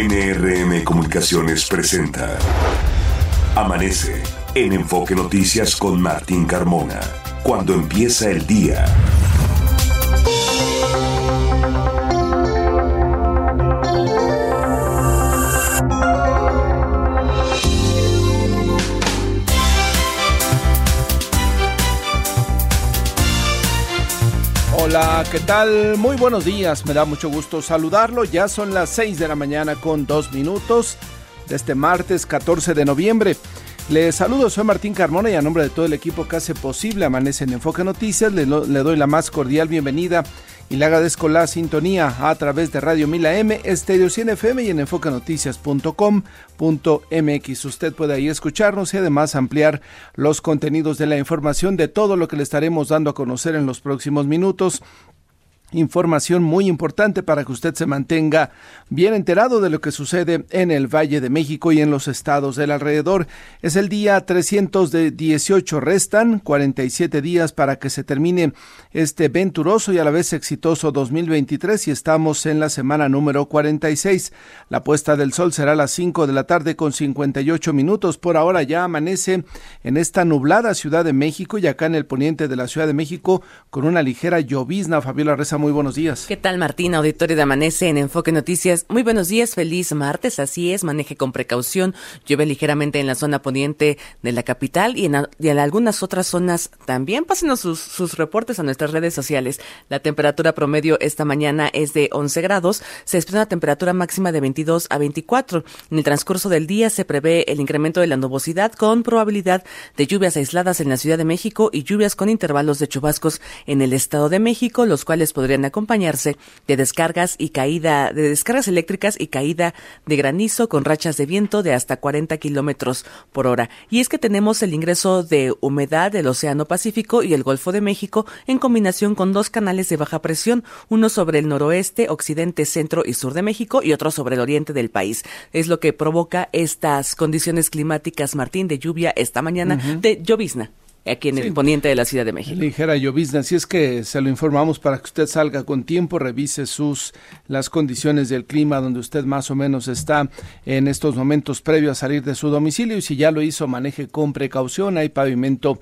NRM Comunicaciones presenta Amanece en Enfoque Noticias con Martín Carmona. Cuando empieza el día. Hola, ¿qué tal? Muy buenos días, me da mucho gusto saludarlo. Ya son las 6 de la mañana con dos minutos de este martes 14 de noviembre. Les saludo, soy Martín Carmona y a nombre de todo el equipo que hace posible Amanece en Enfoque Noticias, le, doy la más cordial bienvenida y le agradezco la sintonía a través de Radio Mila M, Estéreo 100 FM y en enfoquenoticias.com.mx. Usted puede ahí escucharnos y además ampliar los contenidos de la información de todo lo que le estaremos dando a conocer en los próximos minutos Información muy importante para que usted se mantenga bien enterado de lo que sucede en el Valle de México y en los estados del alrededor. Es el día 318, restan 47 días para que se termine este venturoso y a la vez exitoso 2023 y estamos en la semana número 46. La puesta del sol será a las 5 de la tarde con 58 minutos. Por ahora ya amanece en esta nublada Ciudad de México y acá en el poniente de la Ciudad de México con una ligera llovizna. Fabiola Reza muy buenos días. ¿Qué tal, Martín? Auditorio de Amanece en Enfoque Noticias. Muy buenos días, feliz martes. Así es, maneje con precaución. Llueve ligeramente en la zona poniente de la capital y en, algunas otras zonas también. Pásenos sus, sus, reportes a nuestras redes sociales. La temperatura promedio esta mañana es de 11 grados. Se espera una temperatura máxima de 22 a 24. En el transcurso del día se prevé el incremento de la nubosidad con probabilidad de lluvias aisladas en la Ciudad de México y lluvias con intervalos de chubascos en el Estado de México, los cuales podrían acompañarse de descargas y caída de descargas eléctricas y caída de granizo con rachas de viento de hasta 40 kilómetros por hora. Y es que tenemos el ingreso de humedad del Océano Pacífico y el Golfo de México en combinación con dos canales de baja presión, uno sobre el noroeste, occidente, centro y sur de México y otro sobre el oriente del país. Es lo que provoca estas condiciones climáticas, Martín, de lluvia esta mañana, uh -huh. de llovizna aquí en sí. el poniente de la Ciudad de México. Ligera llovizna, así es que se lo informamos para que usted salga con tiempo, revise sus las condiciones del clima donde usted más o menos está en estos momentos previo a salir de su domicilio y si ya lo hizo maneje con precaución, hay pavimento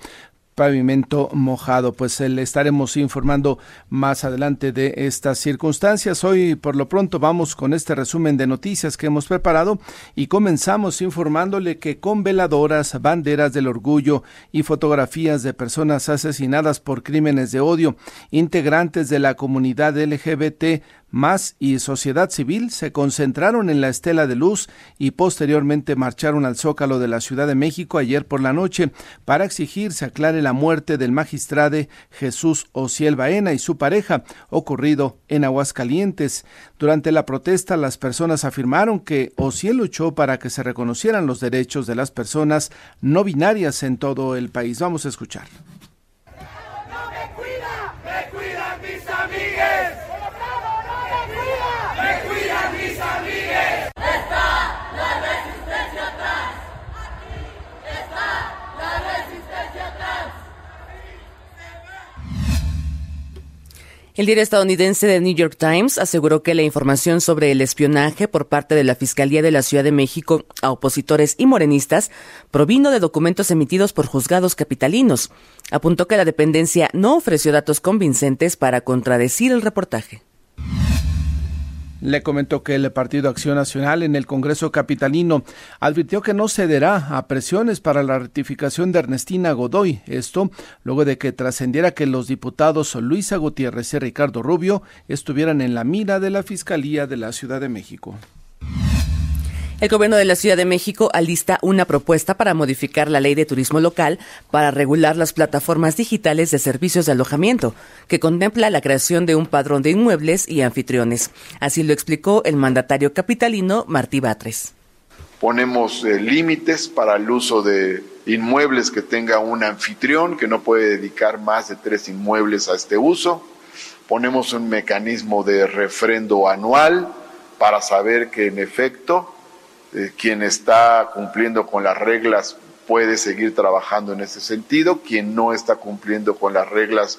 pavimento mojado. Pues le estaremos informando más adelante de estas circunstancias. Hoy, por lo pronto, vamos con este resumen de noticias que hemos preparado y comenzamos informándole que con veladoras, banderas del orgullo y fotografías de personas asesinadas por crímenes de odio, integrantes de la comunidad LGBT más y sociedad civil se concentraron en la Estela de Luz y posteriormente marcharon al Zócalo de la Ciudad de México ayer por la noche para exigir se aclare la muerte del magistrado Jesús Ociel Baena y su pareja, ocurrido en Aguascalientes. Durante la protesta, las personas afirmaron que Ociel luchó para que se reconocieran los derechos de las personas no binarias en todo el país. Vamos a escuchar. No me cuida, me cuidan mis amigues. ¡Me cuidan mis amigues! ¡Está la resistencia atrás! Aquí está la resistencia atrás. El diario estadounidense The New York Times aseguró que la información sobre el espionaje por parte de la Fiscalía de la Ciudad de México a opositores y morenistas provino de documentos emitidos por juzgados capitalinos. Apuntó que la dependencia no ofreció datos convincentes para contradecir el reportaje. Le comentó que el Partido Acción Nacional en el Congreso Capitalino advirtió que no cederá a presiones para la ratificación de Ernestina Godoy. Esto luego de que trascendiera que los diputados Luisa Gutiérrez y Ricardo Rubio estuvieran en la mira de la Fiscalía de la Ciudad de México. El gobierno de la Ciudad de México alista una propuesta para modificar la ley de turismo local para regular las plataformas digitales de servicios de alojamiento, que contempla la creación de un padrón de inmuebles y anfitriones. Así lo explicó el mandatario capitalino Martí Batres. Ponemos eh, límites para el uso de inmuebles que tenga un anfitrión que no puede dedicar más de tres inmuebles a este uso. Ponemos un mecanismo de refrendo anual para saber que en efecto eh, quien está cumpliendo con las reglas puede seguir trabajando en ese sentido, quien no está cumpliendo con las reglas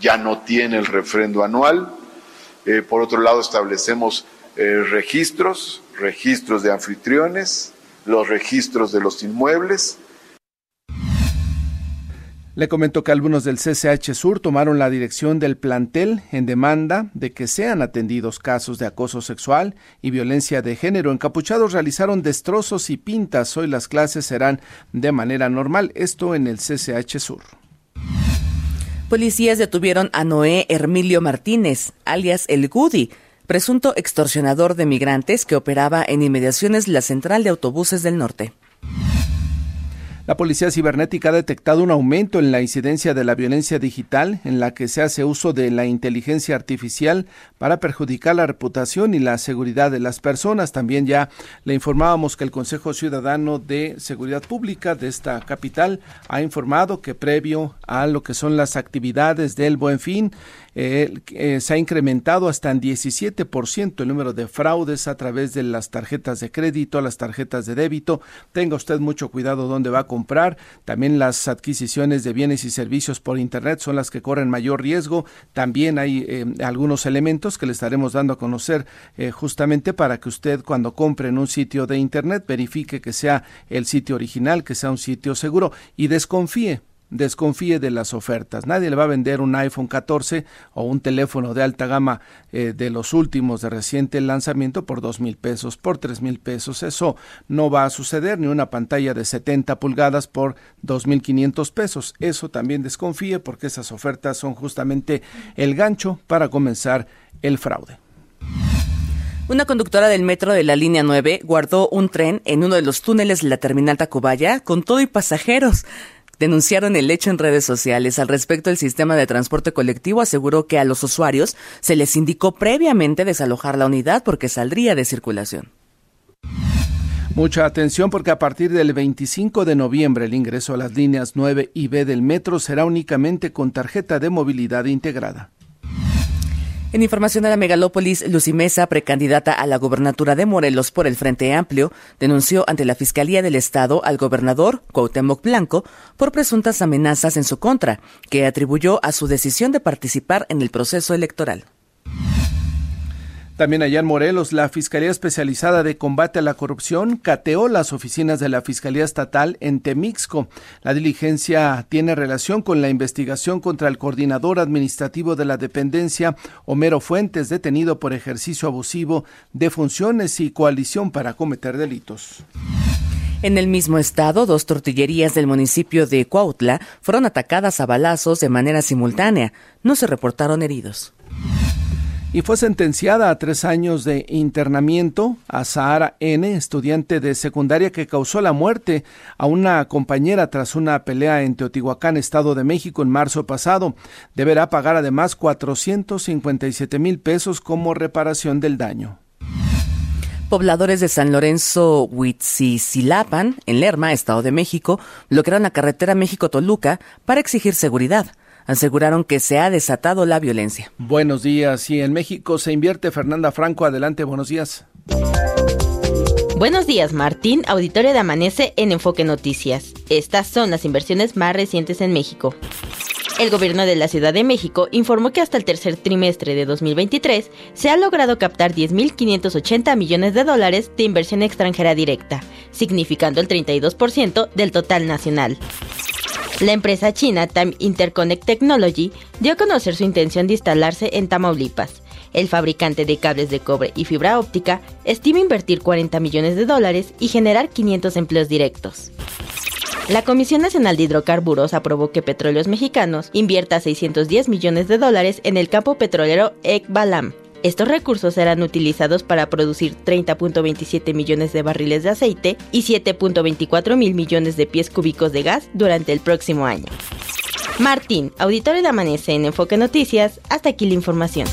ya no tiene el refrendo anual. Eh, por otro lado, establecemos eh, registros, registros de anfitriones, los registros de los inmuebles le comento que algunos del CCH Sur tomaron la dirección del plantel en demanda de que sean atendidos casos de acoso sexual y violencia de género. Encapuchados realizaron destrozos y pintas. Hoy las clases serán de manera normal. Esto en el CCH Sur. Policías detuvieron a Noé Hermilio Martínez, alias El Gudi, presunto extorsionador de migrantes que operaba en inmediaciones la central de autobuses del norte. La Policía Cibernética ha detectado un aumento en la incidencia de la violencia digital en la que se hace uso de la inteligencia artificial para perjudicar la reputación y la seguridad de las personas. También ya le informábamos que el Consejo Ciudadano de Seguridad Pública de esta capital ha informado que previo a lo que son las actividades del Buen Fin, eh, eh, se ha incrementado hasta en 17% el número de fraudes a través de las tarjetas de crédito, las tarjetas de débito. Tenga usted mucho cuidado dónde va a comprar. También las adquisiciones de bienes y servicios por Internet son las que corren mayor riesgo. También hay eh, algunos elementos que le estaremos dando a conocer justamente para que usted cuando compre en un sitio de Internet verifique que sea el sitio original, que sea un sitio seguro y desconfíe desconfíe de las ofertas. Nadie le va a vender un iPhone 14 o un teléfono de alta gama eh, de los últimos de reciente lanzamiento por dos mil pesos, por tres mil pesos. Eso no va a suceder, ni una pantalla de 70 pulgadas por dos mil quinientos pesos. Eso también desconfíe porque esas ofertas son justamente el gancho para comenzar el fraude. Una conductora del metro de la línea 9 guardó un tren en uno de los túneles de la terminal Tacubaya con todo y pasajeros denunciaron el hecho en redes sociales. Al respecto, el sistema de transporte colectivo aseguró que a los usuarios se les indicó previamente desalojar la unidad porque saldría de circulación. Mucha atención porque a partir del 25 de noviembre el ingreso a las líneas 9 y B del metro será únicamente con tarjeta de movilidad integrada. En información de la megalópolis, Lucy Mesa, precandidata a la gobernatura de Morelos por el Frente Amplio, denunció ante la Fiscalía del Estado al gobernador Cuauhtémoc Blanco por presuntas amenazas en su contra, que atribuyó a su decisión de participar en el proceso electoral. También allá en Morelos, la Fiscalía Especializada de Combate a la Corrupción cateó las oficinas de la Fiscalía Estatal en Temixco. La diligencia tiene relación con la investigación contra el coordinador administrativo de la dependencia, Homero Fuentes, detenido por ejercicio abusivo de funciones y coalición para cometer delitos. En el mismo estado, dos tortillerías del municipio de Cuautla fueron atacadas a balazos de manera simultánea. No se reportaron heridos y fue sentenciada a tres años de internamiento a Sahara N, estudiante de secundaria que causó la muerte a una compañera tras una pelea en Teotihuacán, Estado de México, en marzo pasado. Deberá pagar además 457 mil pesos como reparación del daño. Pobladores de San Lorenzo Huitzisilapan, en Lerma, Estado de México, bloquearon la carretera México-Toluca para exigir seguridad aseguraron que se ha desatado la violencia. Buenos días. Y en México se invierte Fernanda Franco. Adelante, buenos días. Buenos días, Martín, auditorio de Amanece en Enfoque Noticias. Estas son las inversiones más recientes en México. El gobierno de la Ciudad de México informó que hasta el tercer trimestre de 2023 se ha logrado captar 10.580 millones de dólares de inversión extranjera directa, significando el 32% del total nacional. La empresa china Time Interconnect Technology dio a conocer su intención de instalarse en Tamaulipas. El fabricante de cables de cobre y fibra óptica estima invertir 40 millones de dólares y generar 500 empleos directos. La Comisión Nacional de Hidrocarburos aprobó que Petróleos Mexicanos invierta 610 millones de dólares en el campo petrolero Ekbalam, estos recursos serán utilizados para producir 30.27 millones de barriles de aceite y 7.24 mil millones de pies cúbicos de gas durante el próximo año. Martín, auditorio de Amanece en Enfoque Noticias, hasta aquí la información.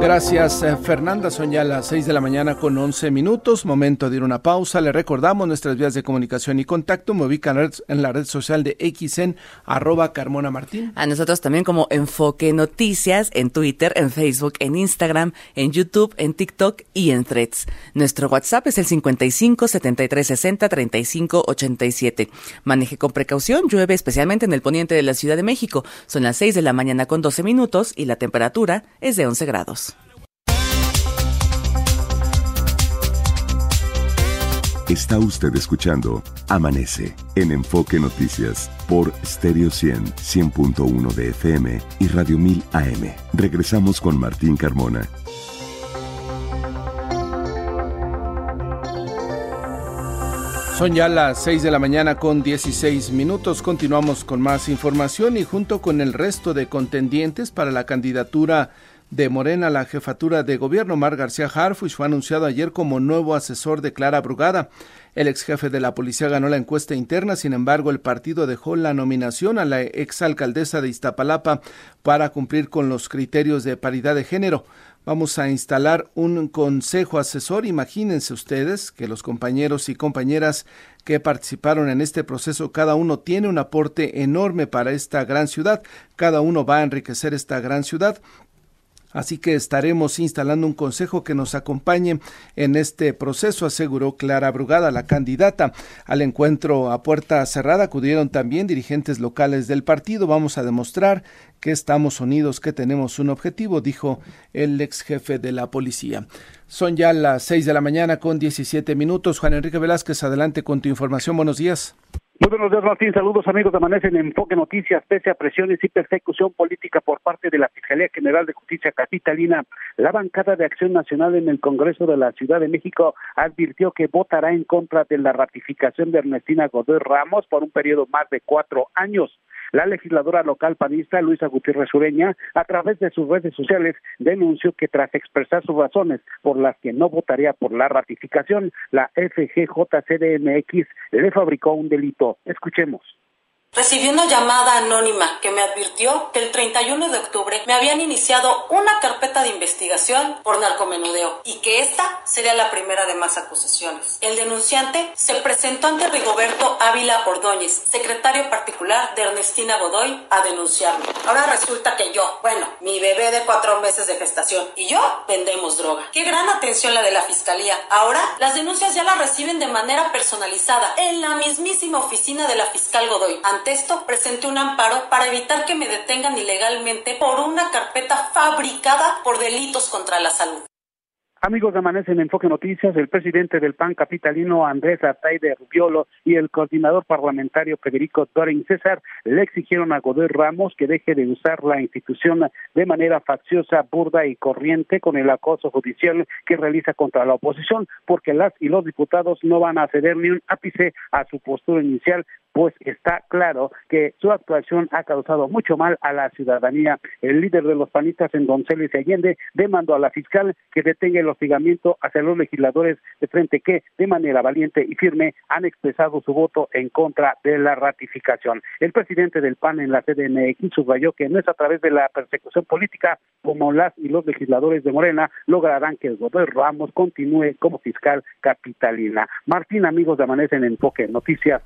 Gracias, eh, Fernanda. Son ya las 6 de la mañana con 11 minutos. Momento de ir a una pausa. Le recordamos nuestras vías de comunicación y contacto. Me ubican en la red social de XN, arroba Carmona Martín. A nosotros también como Enfoque Noticias en Twitter, en Facebook, en Instagram, en YouTube, en TikTok y en Threads. Nuestro WhatsApp es el 55 73 60 35 87. Maneje con precaución. Llueve especialmente en el poniente de la Ciudad de México. Son las 6 de la mañana con 12 minutos y la temperatura es de 11 grados. Está usted escuchando Amanece en Enfoque Noticias por Stereo 100, 100.1 de FM y Radio 1000 AM. Regresamos con Martín Carmona. Son ya las 6 de la mañana con 16 minutos. Continuamos con más información y junto con el resto de contendientes para la candidatura de Morena la jefatura de gobierno, Mar García Harfuch, fue anunciado ayer como nuevo asesor de Clara Brugada. El ex jefe de la policía ganó la encuesta interna, sin embargo, el partido dejó la nominación a la exalcaldesa de Iztapalapa para cumplir con los criterios de paridad de género. Vamos a instalar un consejo asesor. Imagínense ustedes que los compañeros y compañeras que participaron en este proceso, cada uno tiene un aporte enorme para esta gran ciudad, cada uno va a enriquecer esta gran ciudad Así que estaremos instalando un consejo que nos acompañe en este proceso, aseguró Clara Brugada, la candidata. Al encuentro a puerta cerrada acudieron también dirigentes locales del partido. Vamos a demostrar que estamos unidos, que tenemos un objetivo, dijo el ex jefe de la policía. Son ya las seis de la mañana con diecisiete minutos. Juan Enrique Velázquez, adelante con tu información. Buenos días. Muy buenos días, Martín. Saludos, amigos de Amanece en Enfoque Noticias. Pese a presiones y persecución política por parte de la Fiscalía General de Justicia Capitalina, la bancada de Acción Nacional en el Congreso de la Ciudad de México advirtió que votará en contra de la ratificación de Ernestina Godoy Ramos por un periodo más de cuatro años. La legisladora local panista Luisa Gutiérrez Ureña, a través de sus redes sociales, denunció que tras expresar sus razones por las que no votaría por la ratificación, la FGJCDMX le fabricó un delito. Escuchemos. Recibí una llamada anónima que me advirtió que el 31 de octubre me habían iniciado una carpeta de investigación por narcomenudeo y que esta sería la primera de más acusaciones. El denunciante se presentó ante Rigoberto Ávila Ordóñez, secretario particular de Ernestina Godoy, a denunciarme. Ahora resulta que yo, bueno, mi bebé de cuatro meses de gestación y yo vendemos droga. Qué gran atención la de la fiscalía. Ahora las denuncias ya las reciben de manera personalizada en la mismísima oficina de la fiscal Godoy ante esto, presenté un amparo para evitar que me detengan ilegalmente por una carpeta fabricada por delitos contra la salud. Amigos de Amanece en Enfoque Noticias, el presidente del PAN capitalino Andrés Atay de Rubiolo y el coordinador parlamentario Federico Dorin César le exigieron a Godoy Ramos que deje de usar la institución de manera facciosa, burda y corriente con el acoso judicial que realiza contra la oposición, porque las y los diputados no van a ceder ni un ápice a su postura inicial pues está claro que su actuación ha causado mucho mal a la ciudadanía. El líder de los panistas en Donceles Allende demandó a la fiscal que detenga el hostigamiento hacia los legisladores de frente que, de manera valiente y firme, han expresado su voto en contra de la ratificación. El presidente del PAN en la CDMX subrayó que no es a través de la persecución política como las y los legisladores de Morena lograrán que el Godoy Ramos continúe como fiscal capitalina. Martín, amigos de Amanece en Enfoque Noticias,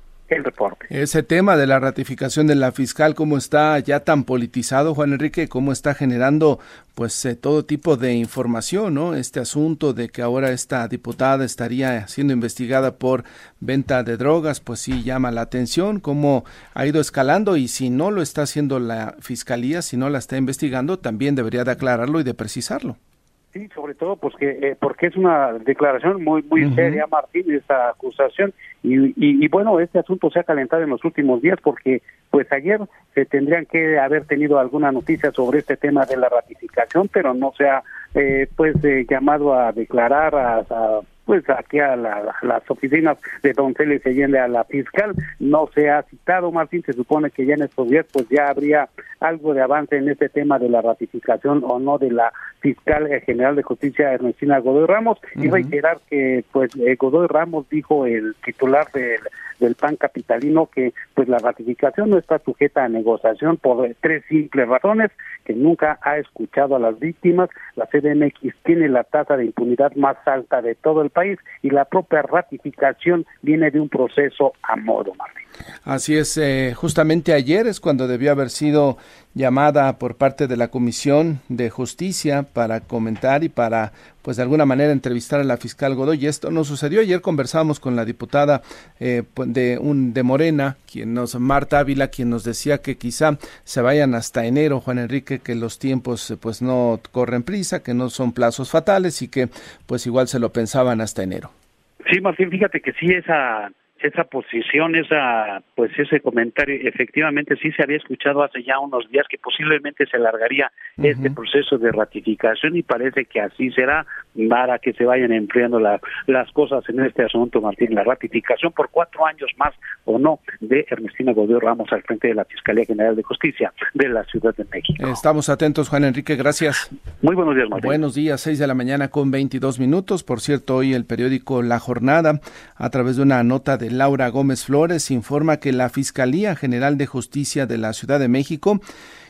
Ese tema de la ratificación de la fiscal, cómo está ya tan politizado, Juan Enrique, cómo está generando pues eh, todo tipo de información, ¿no? Este asunto de que ahora esta diputada estaría siendo investigada por venta de drogas, pues sí llama la atención, cómo ha ido escalando y si no lo está haciendo la fiscalía, si no la está investigando, también debería de aclararlo y de precisarlo. Sí, sobre todo pues que, eh, porque es una declaración muy muy seria, Martín, esta acusación. Y, y, bueno, este asunto se ha calentado en los últimos días porque pues ayer se tendrían que haber tenido alguna noticia sobre este tema de la ratificación, pero no se ha eh, pues eh, llamado a declarar a pues aquí a las oficinas de Don Celes Allende a la fiscal. No se ha citado Martín se supone que ya en estos días pues ya habría algo de avance en este tema de la ratificación o no de la fiscal general de justicia Ernestina Godoy Ramos. Y reiterar que pues eh, Godoy Ramos dijo el titular del del PAN capitalino que pues la ratificación no está sujeta a negociación por tres simples razones que nunca ha escuchado a las víctimas, la CDMX tiene la tasa de impunidad más alta de todo el país y la propia ratificación viene de un proceso a modo, Martín. Así es, eh, justamente ayer es cuando debió haber sido llamada por parte de la Comisión de Justicia para comentar y para, pues de alguna manera, entrevistar a la fiscal Godoy. Esto no sucedió. Ayer conversábamos con la diputada eh, pues, de, un, de Morena, quien nos, Marta Ávila, quien nos decía que quizá se vayan hasta enero, Juan Enrique, que los tiempos pues no corren prisa, que no son plazos fatales y que pues igual se lo pensaban hasta enero. Sí, Martín, fíjate que sí, esa esa posición, esa, pues ese comentario, efectivamente sí se había escuchado hace ya unos días que posiblemente se alargaría este proceso de ratificación y parece que así será para que se vayan enfriando las cosas en este asunto, Martín. La ratificación por cuatro años más o no de Ernestina Godoy Ramos al frente de la Fiscalía General de Justicia de la Ciudad de México. Estamos atentos, Juan Enrique, gracias. Muy buenos días, Martín. Buenos días, seis de la mañana con veintidós minutos. Por cierto, hoy el periódico La Jornada, a través de una nota de Laura Gómez Flores informa que la Fiscalía General de Justicia de la Ciudad de México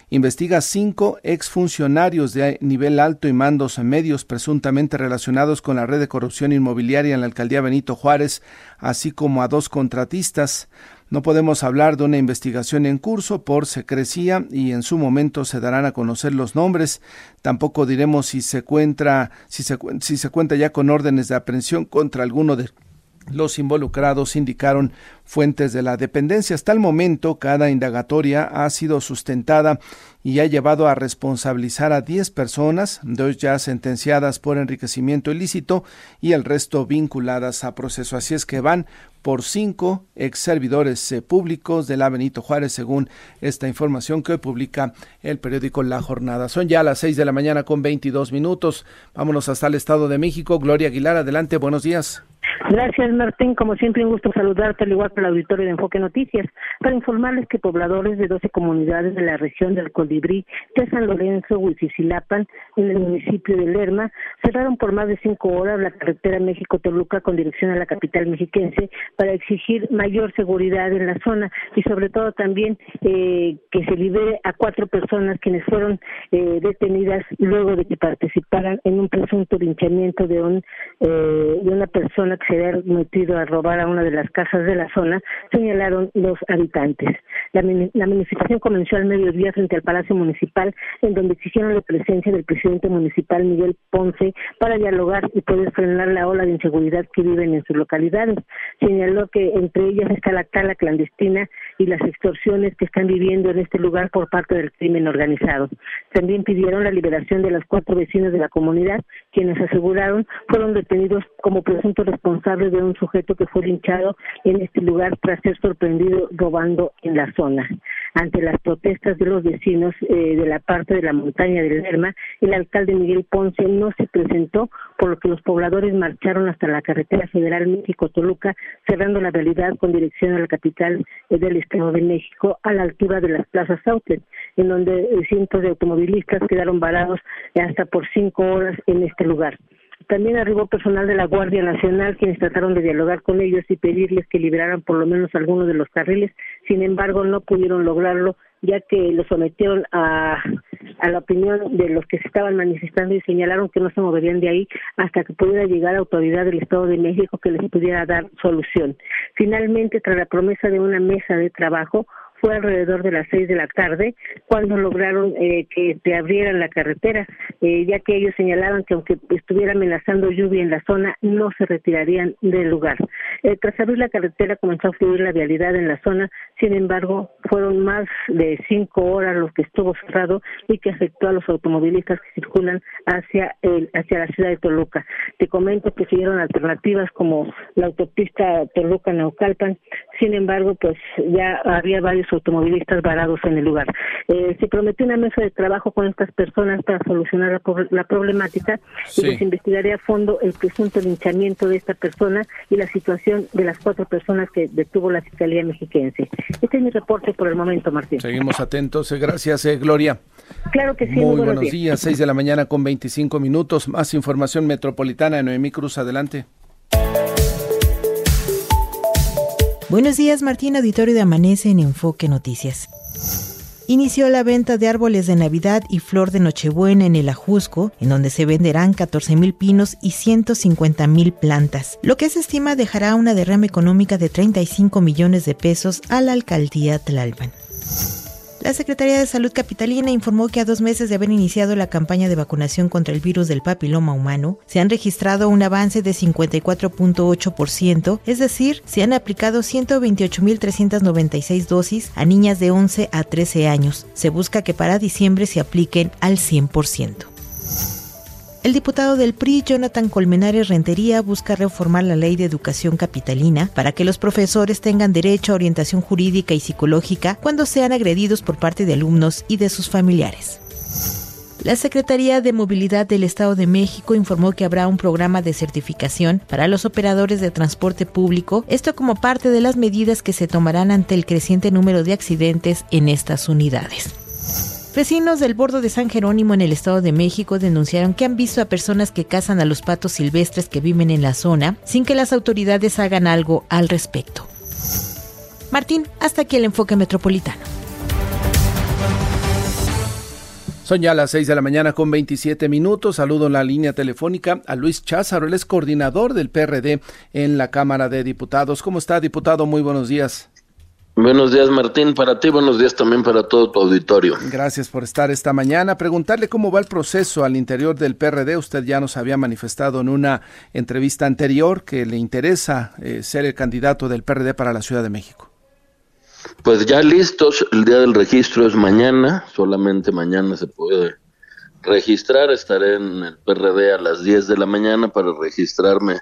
investiga cinco exfuncionarios de nivel alto y mandos medios presuntamente relacionados con la red de corrupción inmobiliaria en la alcaldía Benito Juárez, así como a dos contratistas. No podemos hablar de una investigación en curso por secrecía y en su momento se darán a conocer los nombres. Tampoco diremos si se cuenta, si se, si se cuenta ya con órdenes de aprehensión contra alguno de los involucrados indicaron fuentes de la dependencia. Hasta el momento, cada indagatoria ha sido sustentada y ha llevado a responsabilizar a 10 personas, dos ya sentenciadas por enriquecimiento ilícito y el resto vinculadas a proceso. Así es que van por cinco ex servidores eh, públicos de la Benito Juárez, según esta información que hoy publica el periódico La Jornada. Son ya las 6 de la mañana con 22 minutos. Vámonos hasta el Estado de México. Gloria Aguilar, adelante, buenos días. Gracias, Martín. Como siempre, un gusto saludarte, al igual que el auditorio de Enfoque Noticias, para informarles que pobladores de 12 comunidades de la región del Colibrí, de San Lorenzo, Huichilapan, en el municipio de Lerma, cerraron por más de cinco horas la carretera México-Toluca con dirección a la capital mexiquense para exigir mayor seguridad en la zona y, sobre todo, también eh, que se libere a cuatro personas quienes fueron eh, detenidas luego de que participaran en un presunto linchamiento de, un, eh, de una persona había metido a robar a una de las casas de la zona, señalaron los habitantes. La, manifestación comenzó al mediodía frente al Palacio Municipal, en donde exigieron la presencia del presidente municipal Miguel Ponce para dialogar y poder frenar la ola de inseguridad que viven en sus localidades. Señaló que entre ellas está la tala clandestina y las extorsiones que están viviendo en este lugar por parte del crimen organizado. También pidieron la liberación de los cuatro vecinos de la comunidad, quienes aseguraron fueron detenidos como presuntos de un sujeto que fue linchado en este lugar tras ser sorprendido robando en la zona. Ante las protestas de los vecinos eh, de la parte de la montaña del Lerma, el alcalde Miguel Ponce no se presentó, por lo que los pobladores marcharon hasta la carretera federal México-Toluca, cerrando la realidad con dirección a la capital eh, del Estado de México, a la altura de las plazas Outlet, en donde eh, cientos de automovilistas quedaron varados hasta por cinco horas en este lugar. También arribó personal de la Guardia Nacional quienes trataron de dialogar con ellos y pedirles que liberaran por lo menos algunos de los carriles. Sin embargo, no pudieron lograrlo ya que lo sometieron a, a la opinión de los que se estaban manifestando y señalaron que no se moverían de ahí hasta que pudiera llegar autoridad del Estado de México que les pudiera dar solución. Finalmente, tras la promesa de una mesa de trabajo, fue alrededor de las seis de la tarde cuando lograron eh, que se abrieran la carretera, eh, ya que ellos señalaban que aunque estuviera amenazando lluvia en la zona, no se retirarían del lugar. Eh, tras abrir la carretera comenzó a fluir la vialidad en la zona, sin embargo, fueron más de cinco horas los que estuvo cerrado y que afectó a los automovilistas que circulan hacia el, hacia la ciudad de Toluca. Te comento que siguieron alternativas como la autopista Toluca-Naucalpan, sin embargo, pues ya había varios automovilistas varados en el lugar. Eh, se prometió una mesa de trabajo con estas personas para solucionar la, problemática y les investigaría a fondo el presunto linchamiento de esta persona y la situación de las cuatro personas que detuvo la Fiscalía Mexiquense. Este es mi reporte por el momento, Martín. Seguimos atentos. Eh, gracias, eh, Gloria. Claro que sí. Muy, buenos, días. días. Seis de la mañana con 25 minutos. Más información metropolitana. Noemí Cruz, adelante. Buenos días, Martín, auditorio de Amanece en Enfoque Noticias. Inició la venta de árboles de Navidad y flor de Nochebuena en el Ajusco, en donde se venderán 14 mil pinos y 150 mil plantas, lo que se estima dejará una derrama económica de 35 millones de pesos a la alcaldía Tlalpan. La Secretaría de Salud Capitalina informó que a dos meses de haber iniciado la campaña de vacunación contra el virus del papiloma humano, se han registrado un avance de 54.8%, es decir, se han aplicado 128.396 dosis a niñas de 11 a 13 años. Se busca que para diciembre se apliquen al 100%. El diputado del PRI, Jonathan Colmenares Rentería, busca reformar la ley de educación capitalina para que los profesores tengan derecho a orientación jurídica y psicológica cuando sean agredidos por parte de alumnos y de sus familiares. La Secretaría de Movilidad del Estado de México informó que habrá un programa de certificación para los operadores de transporte público, esto como parte de las medidas que se tomarán ante el creciente número de accidentes en estas unidades. Vecinos del bordo de San Jerónimo en el Estado de México denunciaron que han visto a personas que cazan a los patos silvestres que viven en la zona sin que las autoridades hagan algo al respecto. Martín, hasta aquí el enfoque metropolitano. Son ya las 6 de la mañana con 27 minutos. Saludo en la línea telefónica a Luis Cházaro, él es coordinador del PRD en la Cámara de Diputados. ¿Cómo está, diputado? Muy buenos días. Buenos días, Martín, para ti, buenos días también para todo tu auditorio. Gracias por estar esta mañana. Preguntarle cómo va el proceso al interior del PRD. Usted ya nos había manifestado en una entrevista anterior que le interesa eh, ser el candidato del PRD para la Ciudad de México. Pues ya listos, el día del registro es mañana, solamente mañana se puede registrar. Estaré en el PRD a las 10 de la mañana para registrarme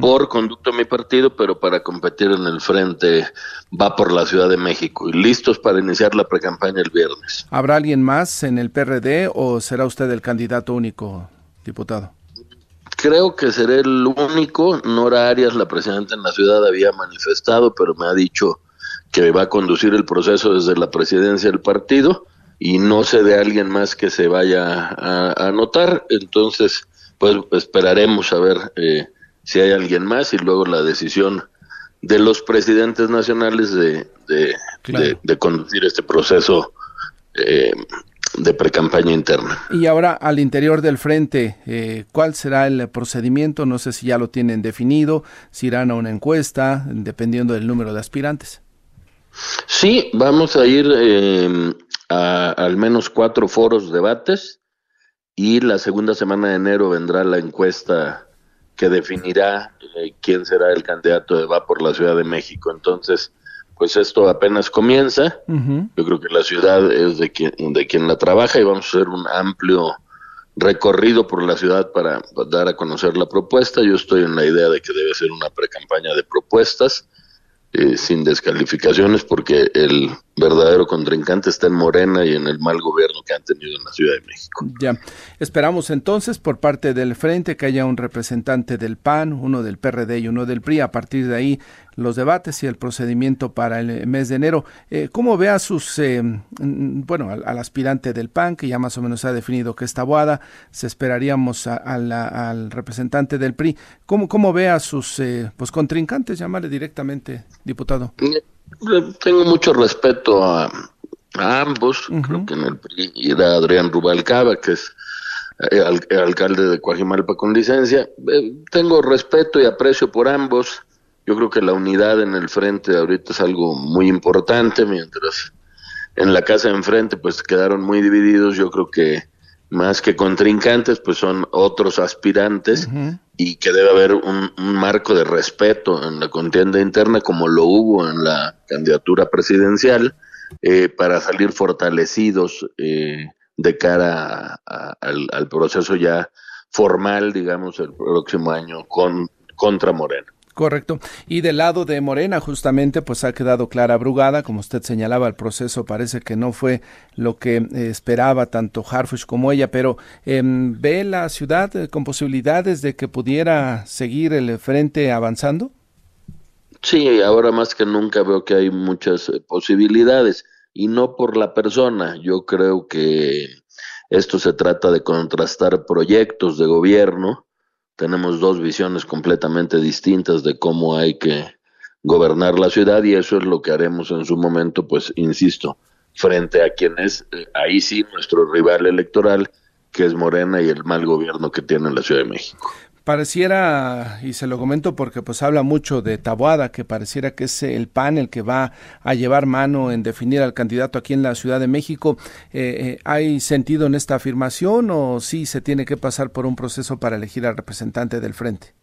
por conducto de mi partido, pero para competir en el frente va por la Ciudad de México y listos para iniciar la precampaña el viernes. ¿Habrá alguien más en el PRD o será usted el candidato único, diputado? Creo que seré el único. Nora Arias, la presidenta en la ciudad, había manifestado, pero me ha dicho que va a conducir el proceso desde la presidencia del partido y no sé de alguien más que se vaya a, anotar. Entonces, pues esperaremos a ver eh, si hay alguien más y luego la decisión de los presidentes nacionales de, de, conducir este proceso eh, de precampaña interna. Y ahora al interior del frente, eh, ¿cuál será el procedimiento? No sé si ya lo tienen definido, si irán a una encuesta, dependiendo del número de aspirantes. Sí, vamos a ir eh, a al menos cuatro foros debates y la segunda semana de enero vendrá la encuesta que definirá eh, quién será el candidato de va por la Ciudad de México. Entonces, pues esto apenas comienza. Yo creo que la ciudad es de quien, de quien la trabaja y vamos a hacer un amplio recorrido por la ciudad para dar a conocer la propuesta. Yo estoy en la idea de que debe ser una pre-campaña de propuestas eh, sin descalificaciones porque el verdadero contrincante está en Morena y en el mal gobierno que han tenido en la Ciudad de México. Ya, esperamos entonces por parte del Frente que haya un representante del PAN, uno del PRD y uno del PRI. A partir de ahí los debates y el procedimiento para el mes de enero. Eh, ¿Cómo ve a sus, eh, mm, bueno, al, aspirante del PAN, que ya más o menos ha definido que está Boada, se esperaríamos al representante del PRI. ¿Cómo, cómo ve a sus eh, pues contrincantes, llamarle directamente, diputado? Tengo mucho respeto a, ambos, creo que en el PRI era Adrián Rubalcaba, que es alcalde de Coajimalpa con licencia. tengo respeto y aprecio por ambos. Yo creo que la unidad en el frente ahorita es algo muy importante, mientras en la casa de enfrente pues quedaron muy divididos, yo creo que más que contrincantes pues son otros aspirantes y que debe haber un, marco de respeto en la contienda interna como lo hubo en la candidatura presidencial eh, para salir fortalecidos eh, de cara al, al proceso ya formal, digamos, el próximo año con contra Morena. Correcto. Y del lado de Morena, justamente, pues ha quedado clara Brugada, como usted señalaba, el proceso parece que no fue lo que eh, esperaba tanto Harfush como ella, pero em, ¿ve la ciudad eh, con posibilidades de que pudiera seguir el frente avanzando? Sí, ahora más que nunca veo que hay muchas eh, posibilidades y no por la persona. Yo creo que esto se trata de contrastar proyectos de gobierno tenemos dos visiones completamente distintas de cómo hay que gobernar la ciudad y eso es lo que haremos en su momento, pues insisto, frente a quien es eh, ahí sí nuestro rival electoral, que es Morena y el mal gobierno que tiene la Ciudad de México. Pareciera, y se lo comento porque pues habla mucho de Tabuada, que pareciera que es el PAN el que va a llevar mano en definir al candidato aquí en la Ciudad de México. Eh, eh, ¿Hay sentido en esta afirmación o sí se tiene que pasar por un proceso para elegir al representante del frente?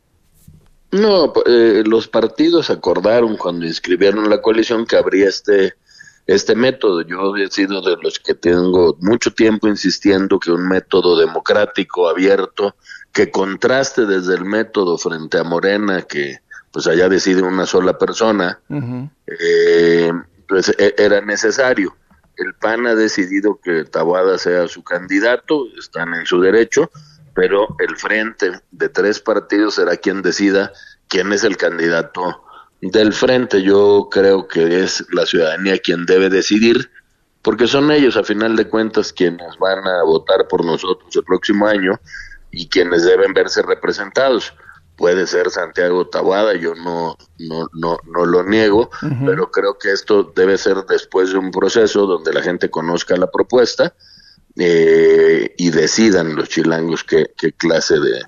No, eh, los partidos acordaron cuando inscribieron la coalición que habría este este método. Yo he sido de los que tengo mucho tiempo insistiendo que un método democrático, abierto, que contraste desde el método frente a Morena, que pues allá decide una sola persona, eh, pues e, era necesario. El PAN ha decidido que Taboada sea su candidato, están en su derecho, pero el frente de tres partidos será quien decida quién es el candidato del frente. Yo creo que es la ciudadanía quien debe decidir, porque son ellos, a final de cuentas, quienes van a votar por nosotros el próximo año y quienes deben verse representados. Puede ser Santiago Tabada, yo no, no, no, no lo niego, pero creo que esto debe ser después de un proceso donde la gente conozca la propuesta eh, y decidan los chilangos qué, qué clase de,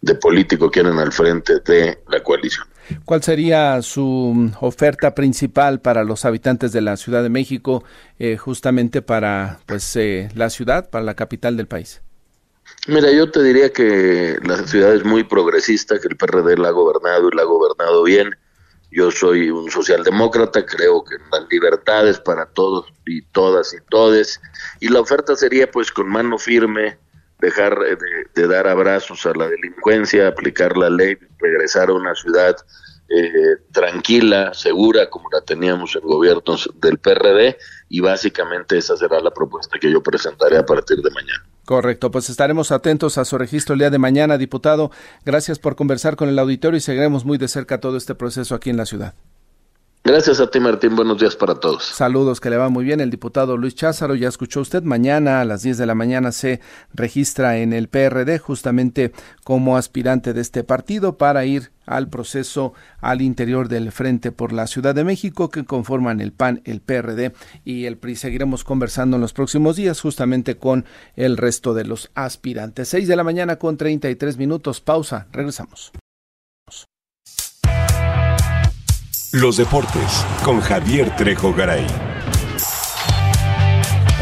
de político quieren al frente de la coalición. ¿Cuál sería su oferta principal para los habitantes de la Ciudad de México, eh, justamente para pues eh, la ciudad, para la capital del país? Mira, yo te diría que la ciudad es muy progresista, que el PRD la ha gobernado y la ha gobernado bien. Yo soy un socialdemócrata, creo que las libertades para todos y todas y todes. Y la oferta sería pues con mano firme, dejar de, dar abrazos a la delincuencia, aplicar la ley, regresar a una ciudad eh, tranquila, segura, como la teníamos en gobiernos del PRD, y básicamente esa será la propuesta que yo presentaré a partir de mañana. Correcto, pues estaremos atentos a su registro el día de mañana, diputado. Gracias por conversar con el auditorio y seguiremos muy de cerca todo este proceso aquí en la ciudad. Gracias a ti, Martín. Buenos días para todos. Saludos, que le va muy bien. El diputado Luis Cházaro, ya escuchó usted, mañana a las 10 de la mañana se registra en el PRD justamente como aspirante de este partido para ir al proceso al interior del Frente por la Ciudad de México que conforman el PAN, el PRD y el PRI. Seguiremos conversando en los próximos días justamente con el resto de los aspirantes. 6 de la mañana con 33 minutos. Pausa. Regresamos. Los deportes con Javier Trejo Garay.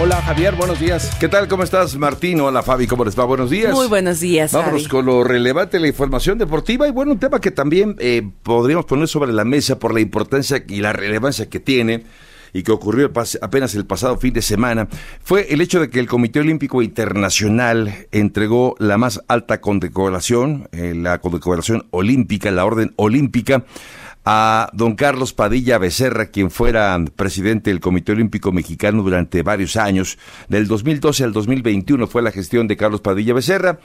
Hola Javier, buenos días. ¿Qué tal? ¿Cómo estás, Martín? Hola Fabi, ¿cómo les va? Buenos días. Muy buenos días. Vámonos con lo relevante de la información deportiva y bueno, un tema que también eh, podríamos poner sobre la mesa por la importancia y la relevancia que tiene y que ocurrió apenas el pasado fin de semana, fue el hecho de que el Comité Olímpico Internacional entregó la más alta condecoración, eh, la condecoración olímpica, la Orden Olímpica, a don Carlos Padilla Becerra, quien fuera presidente del Comité Olímpico Mexicano durante varios años. Del 2012 al 2021 fue la gestión de Carlos Padilla Becerra,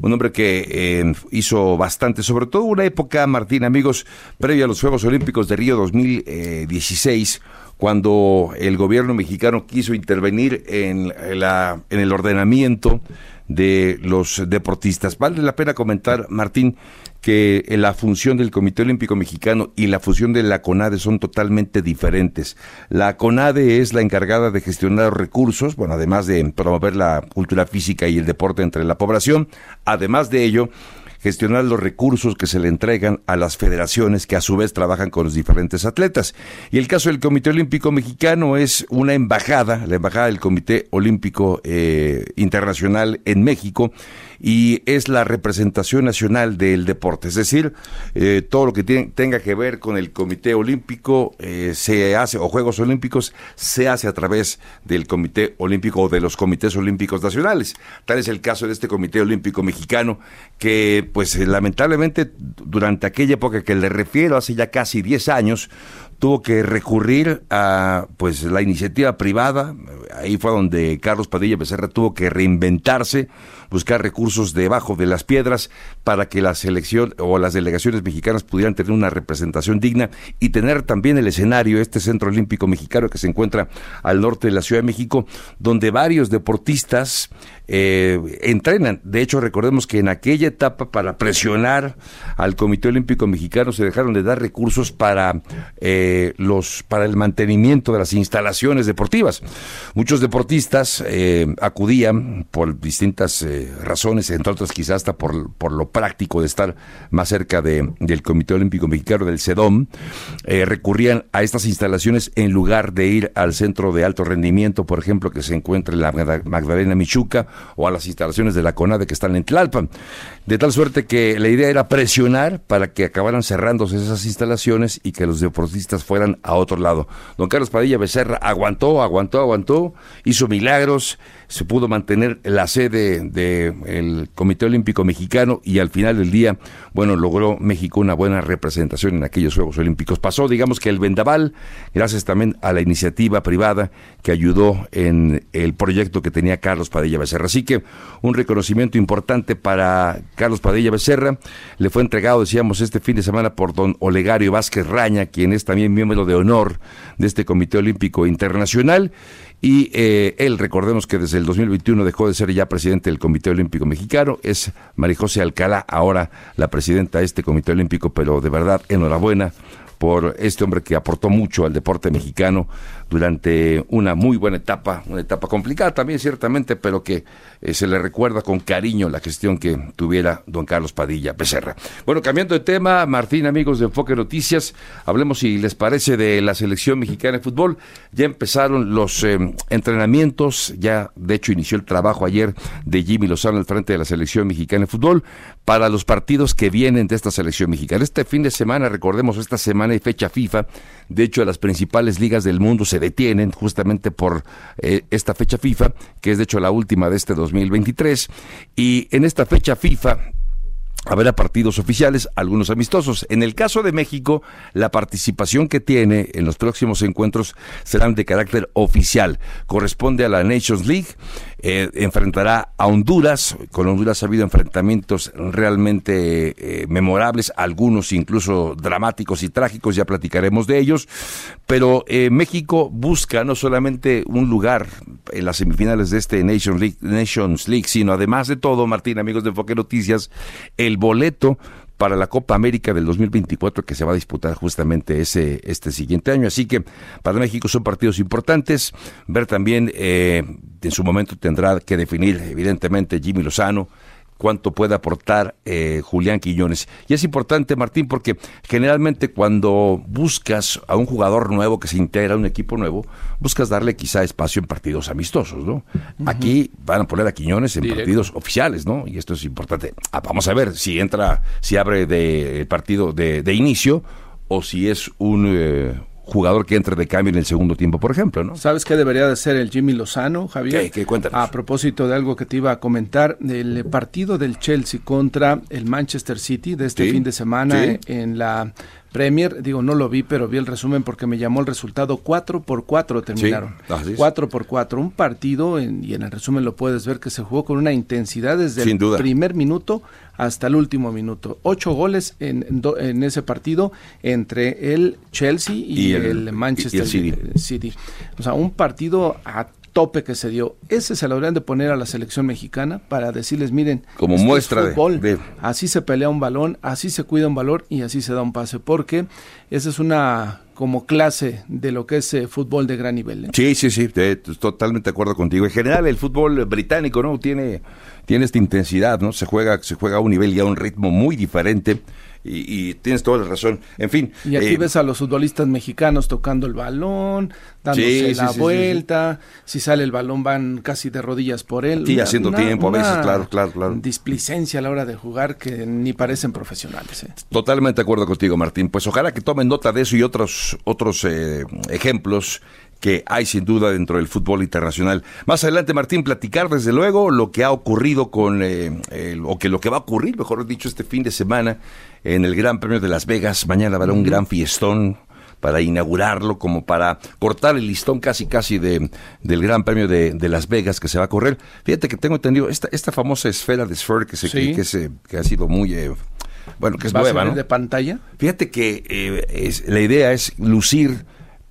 un hombre que eh, hizo bastante, sobre todo una época, Martín, amigos, previo a los Juegos Olímpicos de Río 2016 cuando el gobierno mexicano quiso intervenir en, la, en el ordenamiento de los deportistas. Vale la pena comentar, Martín, que la función del Comité Olímpico Mexicano y la función de la CONADE son totalmente diferentes. La CONADE es la encargada de gestionar recursos, bueno, además de promover la cultura física y el deporte entre la población. Además de ello, gestionar los recursos que se le entregan a las federaciones que a su vez trabajan con los diferentes atletas. Y el caso del Comité Olímpico Mexicano es una embajada, la embajada del Comité Olímpico eh, Internacional en México, y es la representación nacional del deporte. Es decir, eh, todo lo que tenga que ver con el Comité Olímpico eh, se hace, o Juegos Olímpicos, se hace a través del Comité Olímpico o de los comités olímpicos nacionales. Tal es el caso de este Comité Olímpico Mexicano, que pues lamentablemente durante aquella época que le refiero, hace ya casi 10 años, tuvo que recurrir a pues la iniciativa privada, ahí fue donde Carlos Padilla Becerra tuvo que reinventarse, buscar recursos debajo de las piedras para que la selección o las delegaciones mexicanas pudieran tener una representación digna y tener también el escenario, este Centro Olímpico Mexicano que se encuentra al norte de la Ciudad de México, donde varios deportistas eh, entrenan. De hecho, recordemos que en aquella etapa, para presionar al Comité Olímpico Mexicano, se dejaron de dar recursos para, eh, los, para el mantenimiento de las instalaciones deportivas. Muchos deportistas eh, acudían por distintas razones, entre otras quizás hasta por, por lo práctico de estar más cerca de, del Comité Olímpico Mexicano, del CEDOM, recurrían a estas instalaciones en lugar de ir al centro de alto rendimiento, por ejemplo, que se encuentra en la Magdalena Michuca o a las instalaciones de la CONADE que están en Tlalpan. De tal suerte que la idea era presionar para que acabaran cerrándose esas instalaciones y que los deportistas fueran a otro lado. Don Carlos Padilla Becerra aguantó, aguantó, aguantó, hizo milagros, se pudo mantener la sede del Comité Olímpico Mexicano y al final del día, bueno, logró México una buena representación en aquellos Juegos Olímpicos. Pasó, digamos que el vendaval, gracias también a la iniciativa privada que ayudó en el proyecto que tenía Carlos Padilla Becerra. Así que un reconocimiento importante para Carlos Padilla Becerra. Le fue entregado, decíamos, este fin de semana por don Olegario Vázquez Raña, quien es también miembro de honor de este Comité Olímpico Internacional. Y eh, él, recordemos que desde el 2021 dejó de ser ya presidente del Comité Olímpico Mexicano, es María José Alcalá, ahora la presidenta de este Comité Olímpico, pero de verdad, enhorabuena por este hombre que aportó mucho al deporte mexicano durante una muy buena etapa, una etapa complicada también ciertamente, pero que eh, se le recuerda con cariño la gestión que tuviera don Carlos Padilla Becerra. Bueno, cambiando de tema, Martín, amigos de Enfoque Noticias, hablemos si les parece de la selección mexicana de fútbol. Ya empezaron los eh, entrenamientos, ya de hecho inició el trabajo ayer de Jimmy Lozano al frente de la selección mexicana de fútbol para los partidos que vienen de esta selección mexicana. Este fin de semana, recordemos, esta semana hay fecha FIFA, de hecho las principales ligas del mundo se detienen justamente por eh, esta fecha FIFA, que es de hecho la última de este 2023. Y en esta fecha FIFA habrá partidos oficiales, algunos amistosos. En el caso de México, la participación que tiene en los próximos encuentros serán de carácter oficial. Corresponde a la Nations League, eh, enfrentará a Honduras. Con Honduras ha habido enfrentamientos realmente eh, memorables, algunos incluso dramáticos y trágicos, ya platicaremos de ellos. Pero eh, México busca no solamente un lugar en las semifinales de este Nations League, Nations League sino además de todo, Martín, amigos de Enfoque Noticias, el boleto para la Copa América del 2024 que se va a disputar justamente ese este siguiente año. Así que para México son partidos importantes. Ver también, eh, en su momento tendrá que definir, evidentemente, Jimmy Lozano cuánto puede aportar eh, Julián Quiñones. Y es importante, Martín, porque generalmente cuando buscas a un jugador nuevo que se integra a un equipo nuevo, buscas darle quizá espacio en partidos amistosos, ¿no? Aquí van a poner a Quiñones en partidos oficiales, ¿no? Y esto es importante. Ah, vamos a ver si entra, si abre de, el partido de, de inicio o si es un, eh, jugador que entre de cambio en el segundo tiempo, por ejemplo, ¿no? ¿Sabes qué debería de ser el Jimmy Lozano, Javier? ¿Qué, qué cuéntanos? A propósito de algo que te iba a comentar, el partido del Chelsea contra el Manchester City de este Sí, fin de semana sí. en la Premier, digo, no lo vi, pero vi el resumen porque me llamó el resultado 4 por 4 terminaron. es. 4 por 4, un partido en- y en el resumen lo puedes ver que se jugó con una intensidad desde Sin el duda. primer minuto hasta el último minuto. Ocho goles en, en do- en ese partido entre el Chelsea y, Y el- el, Manchester y el City. City. O sea, un partido a tope que se dio. Ese se lo deberían de poner a la selección mexicana para decirles, miren, Como es muestra de- fútbol. de- Así se pelea un balón, así se cuida un balón y así se da un pase, porque esa es una como clase de lo que es eh, fútbol de gran nivel. ¿eh? Sí, sí, sí, te- totalmente de acuerdo contigo. En general, el fútbol británico, ¿no? Tiene, tiene esta intensidad, ¿no? Se juega, se juega a un nivel y a un ritmo muy diferente. Y, y tienes toda la razón. En fin. Y aquí eh, ves a los futbolistas mexicanos tocando el balón, dándose Sí, la sí, sí, vuelta, si sale el balón van casi de rodillas por él. Sí, haciendo tiempo a veces, claro, claro, claro. Displicencia a la hora de jugar que ni parecen profesionales. ¿eh? Totalmente de acuerdo contigo, Martín. Pues ojalá que tomen nota de eso y otros, otros eh, ejemplos que hay sin duda dentro del fútbol internacional. Más adelante, Martín, platicar desde luego lo que ha ocurrido con, eh, el- o que lo que va a ocurrir, mejor dicho, este fin de semana en el Gran Premio de Las Vegas. Mañana habrá un gran fiestón para inaugurarlo, como para cortar el listón casi casi de, del Gran Premio de, de Las Vegas que se va a correr. Fíjate que tengo entendido, esta, esta famosa esfera de Sphere que, se, Sí. que, se- que ha sido muy... eh, bueno, que es ¿Va a nueva, ¿no? de pantalla? Fíjate que eh, es- la idea es lucir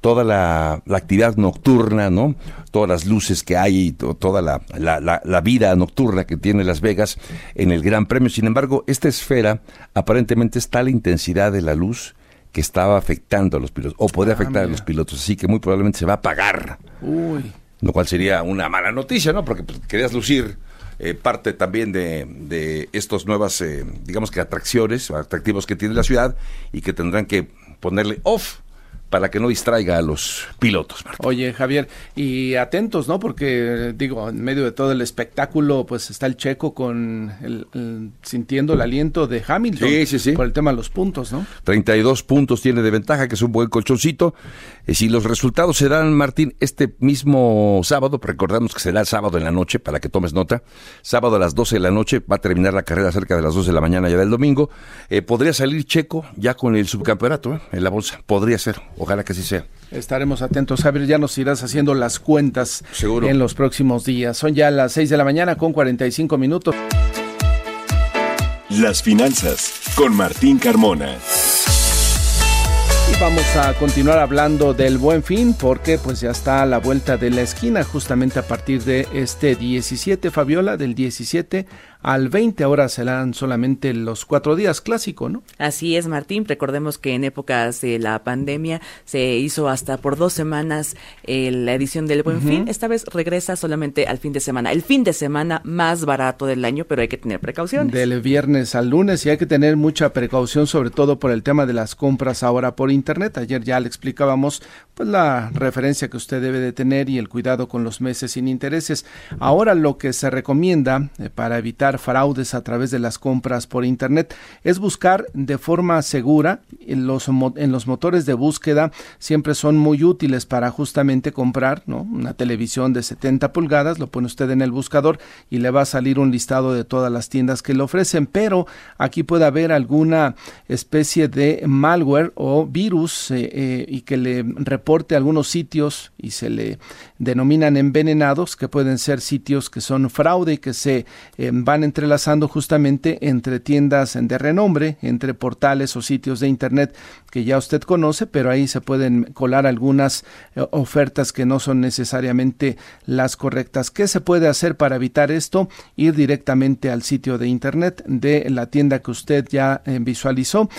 toda la, la actividad nocturna, ¿no? Todas las luces que hay, y to- toda la, la- la- la vida nocturna que tiene Las Vegas en el Gran Premio. Sin embargo, esta esfera aparentemente es tal intensidad de la luz que estaba afectando a los pilotos, o puede Ah, afectar a los pilotos, así que muy probablemente se va a apagar Uy. lo cual sería una mala noticia, ¿no? Porque pues, querías lucir eh, parte también de, de estos nuevas, eh, digamos que atracciones, o atractivos que tiene la ciudad y que tendrán que ponerle off para que no distraiga a los pilotos. Oye, Javier, y atentos, ¿no? Porque, digo, en medio de todo el espectáculo, pues está el checo con el, sintiendo el aliento de Hamilton. Sí, sí, sí. Por el tema de los puntos, ¿no? 32 puntos tiene de ventaja, que es un buen colchoncito. Y si los resultados se dan, Martín, este mismo sábado, recordamos que será el sábado en la noche, para que tomes nota, sábado a las 12 de la noche, va a terminar la carrera cerca de las 2 de la mañana ya del domingo. Eh, podría salir checo ya con el subcampeonato ¿eh? en la bolsa. Podría ser. Ojalá que así sea. Estaremos atentos, Javier. Ya nos irás haciendo las cuentas Seguro. en los próximos días. Son ya las 6 de la mañana con 45 minutos. Las finanzas con Martín Carmona. Y vamos a continuar hablando del buen fin porque pues ya está a la vuelta de la esquina justamente a partir de este 17, Fabiola, del 17 al 20. Ahora serán solamente los cuatro días clásico, ¿no? Así es, Martín. Recordemos que en épocas de la pandemia se hizo hasta por dos semanas eh, la edición del Buen Fin. Esta vez regresa solamente al fin de semana. El fin de semana más barato del año, pero hay que tener precaución. Del viernes al lunes y hay que tener mucha precaución, sobre todo por el tema de las compras ahora por Internet. Ayer ya le explicábamos pues la referencia que usted debe de tener y el cuidado con los meses sin intereses. Ahora lo que se recomienda eh, para evitar fraudes a través de las compras por internet es buscar de forma segura en los, en los motores de búsqueda siempre son muy útiles para justamente comprar ¿no? una televisión de 70 pulgadas lo pone usted en el buscador y le va a salir un listado de todas las tiendas que le ofrecen pero aquí puede haber alguna especie de malware o virus eh, eh, y que le reporte algunos sitios y se le denominan envenenados, que pueden ser sitios que son fraude y que se eh, van entrelazando justamente entre tiendas de renombre, entre portales o sitios de Internet que ya usted conoce, pero ahí se pueden colar algunas eh, ofertas que no son necesariamente las correctas. ¿Qué se puede hacer para evitar esto? Ir directamente al sitio de Internet de la tienda que usted ya eh, visualizó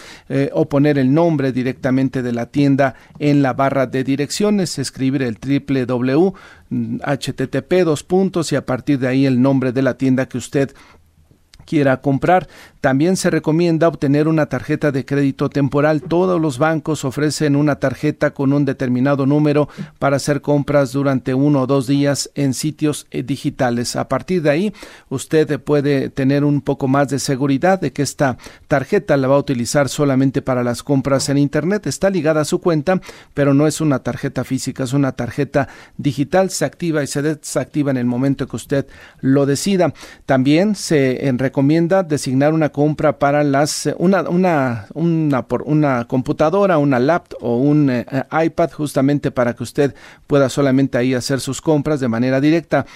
o poner el nombre directamente de la tienda en la barra de direcciones, escribir el www http dos puntos y a partir de ahí el nombre de la tienda que usted quiera comprar. También se recomienda obtener una tarjeta de crédito temporal. Todos los bancos ofrecen una tarjeta con un determinado número para hacer compras durante uno o dos días en sitios eh, digitales. A partir de ahí, usted puede tener un poco más de seguridad de que esta tarjeta la va a utilizar solamente para las compras en Internet. Está ligada a su cuenta, pero no es una tarjeta física, es una tarjeta digital. Se activa y se desactiva en el momento que usted lo decida. También se recomienda designar una compra para las eh, una una una por una computadora, una laptop o un eh, iPad justamente para que usted pueda solamente ahí hacer sus compras de manera directa.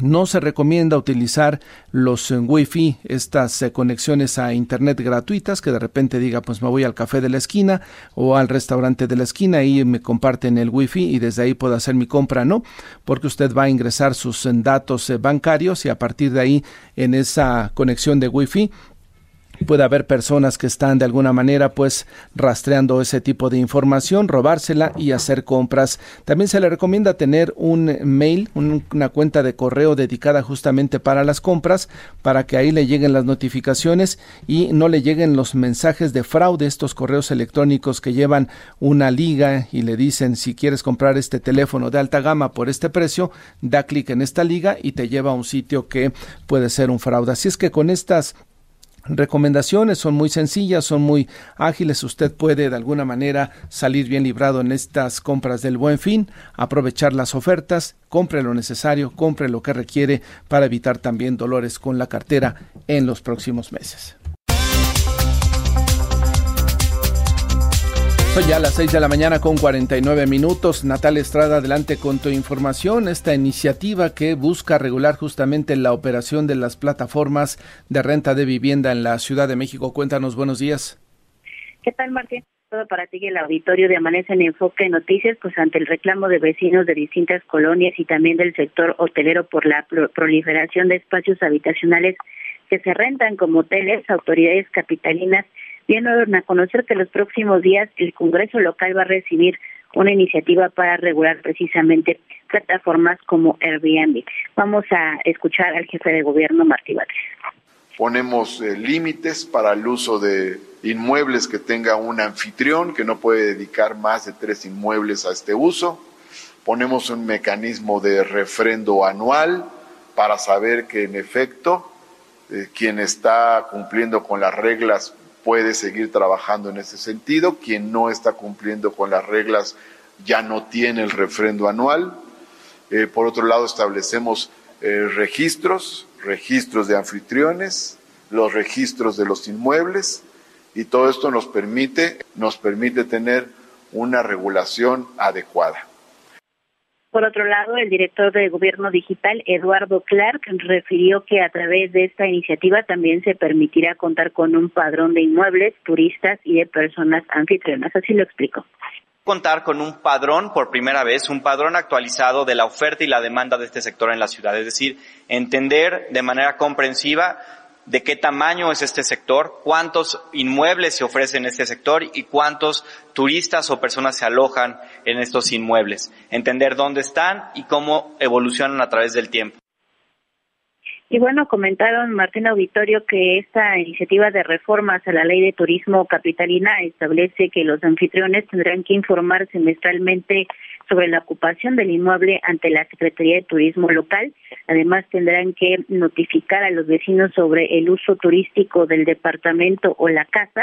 No se recomienda utilizar los eh, Wi-Fi, estas conexiones a Internet gratuitas, que de repente diga, pues me voy al café de la esquina o al restaurante de la esquina y me comparten el Wi-Fi y desde ahí puedo hacer mi compra. No, porque usted va a ingresar sus datos bancarios y a partir de ahí en esa conexión de Wi-Fi puede haber personas que están de alguna manera pues rastreando ese tipo de información, robársela y hacer compras. También se le recomienda tener un mail, una cuenta de correo dedicada justamente para las compras, para que ahí le lleguen las notificaciones y no le lleguen los mensajes de fraude, estos correos electrónicos que llevan una liga y le dicen si quieres comprar este teléfono de alta gama por este precio, da clic en esta liga y te lleva a un sitio que puede ser un fraude. Así es que con estas recomendaciones son muy sencillas, son muy ágiles. Usted puede de alguna manera salir bien librado en estas compras del buen fin, aprovechar las ofertas, compre lo necesario, compre lo que requiere para evitar también dolores con la cartera en los próximos meses. Son ya las 6 de la mañana con 49 minutos. Natal Estrada, adelante con tu información. Esta iniciativa que busca regular justamente la operación de las plataformas de renta de vivienda en la Ciudad de México. Cuéntanos, buenos días. ¿Qué tal, Martín? Todo para ti y el auditorio de Amanece en Enfoque Noticias, pues ante el reclamo de vecinos de distintas colonias y también del sector hotelero por la proliferación de espacios habitacionales que se rentan como hoteles, autoridades capitalinas dieron a conocer que los próximos días el Congreso local va a recibir una iniciativa para regular precisamente plataformas como Airbnb. Vamos a escuchar al jefe de gobierno, Martí Batres. Ponemos eh, límites para el uso de inmuebles que tenga un anfitrión que no puede dedicar más de tres inmuebles a este uso. Ponemos un mecanismo de refrendo anual para saber que en efecto eh, quien está cumpliendo con las reglas puede seguir trabajando en ese sentido, quien no está cumpliendo con las reglas ya no tiene el refrendo anual. Eh, por otro lado, establecemos eh, registros, registros de anfitriones, los registros de los inmuebles, y todo esto nos permite, nos permite tener una regulación adecuada. Por otro lado, el director de Gobierno Digital, Eduardo Clark, refirió que a través de esta iniciativa también se permitirá contar con un padrón de inmuebles, turistas y de personas anfitrionas. Así lo explico contar con un padrón por primera vez, un padrón actualizado de la oferta y la demanda de este sector en la ciudad, es decir, entender de manera comprensiva de qué tamaño es este sector, cuántos inmuebles se ofrecen en este sector y cuántos turistas o personas se alojan en estos inmuebles, entender dónde están y cómo evolucionan a través del tiempo. Y bueno, comentaron Martín Auditorio que esta iniciativa de reformas a la ley de turismo capitalina establece que los anfitriones tendrán que informar semestralmente sobre la ocupación del inmueble ante la Secretaría de Turismo local. Además, tendrán que notificar a los vecinos sobre el uso turístico del departamento o la casa.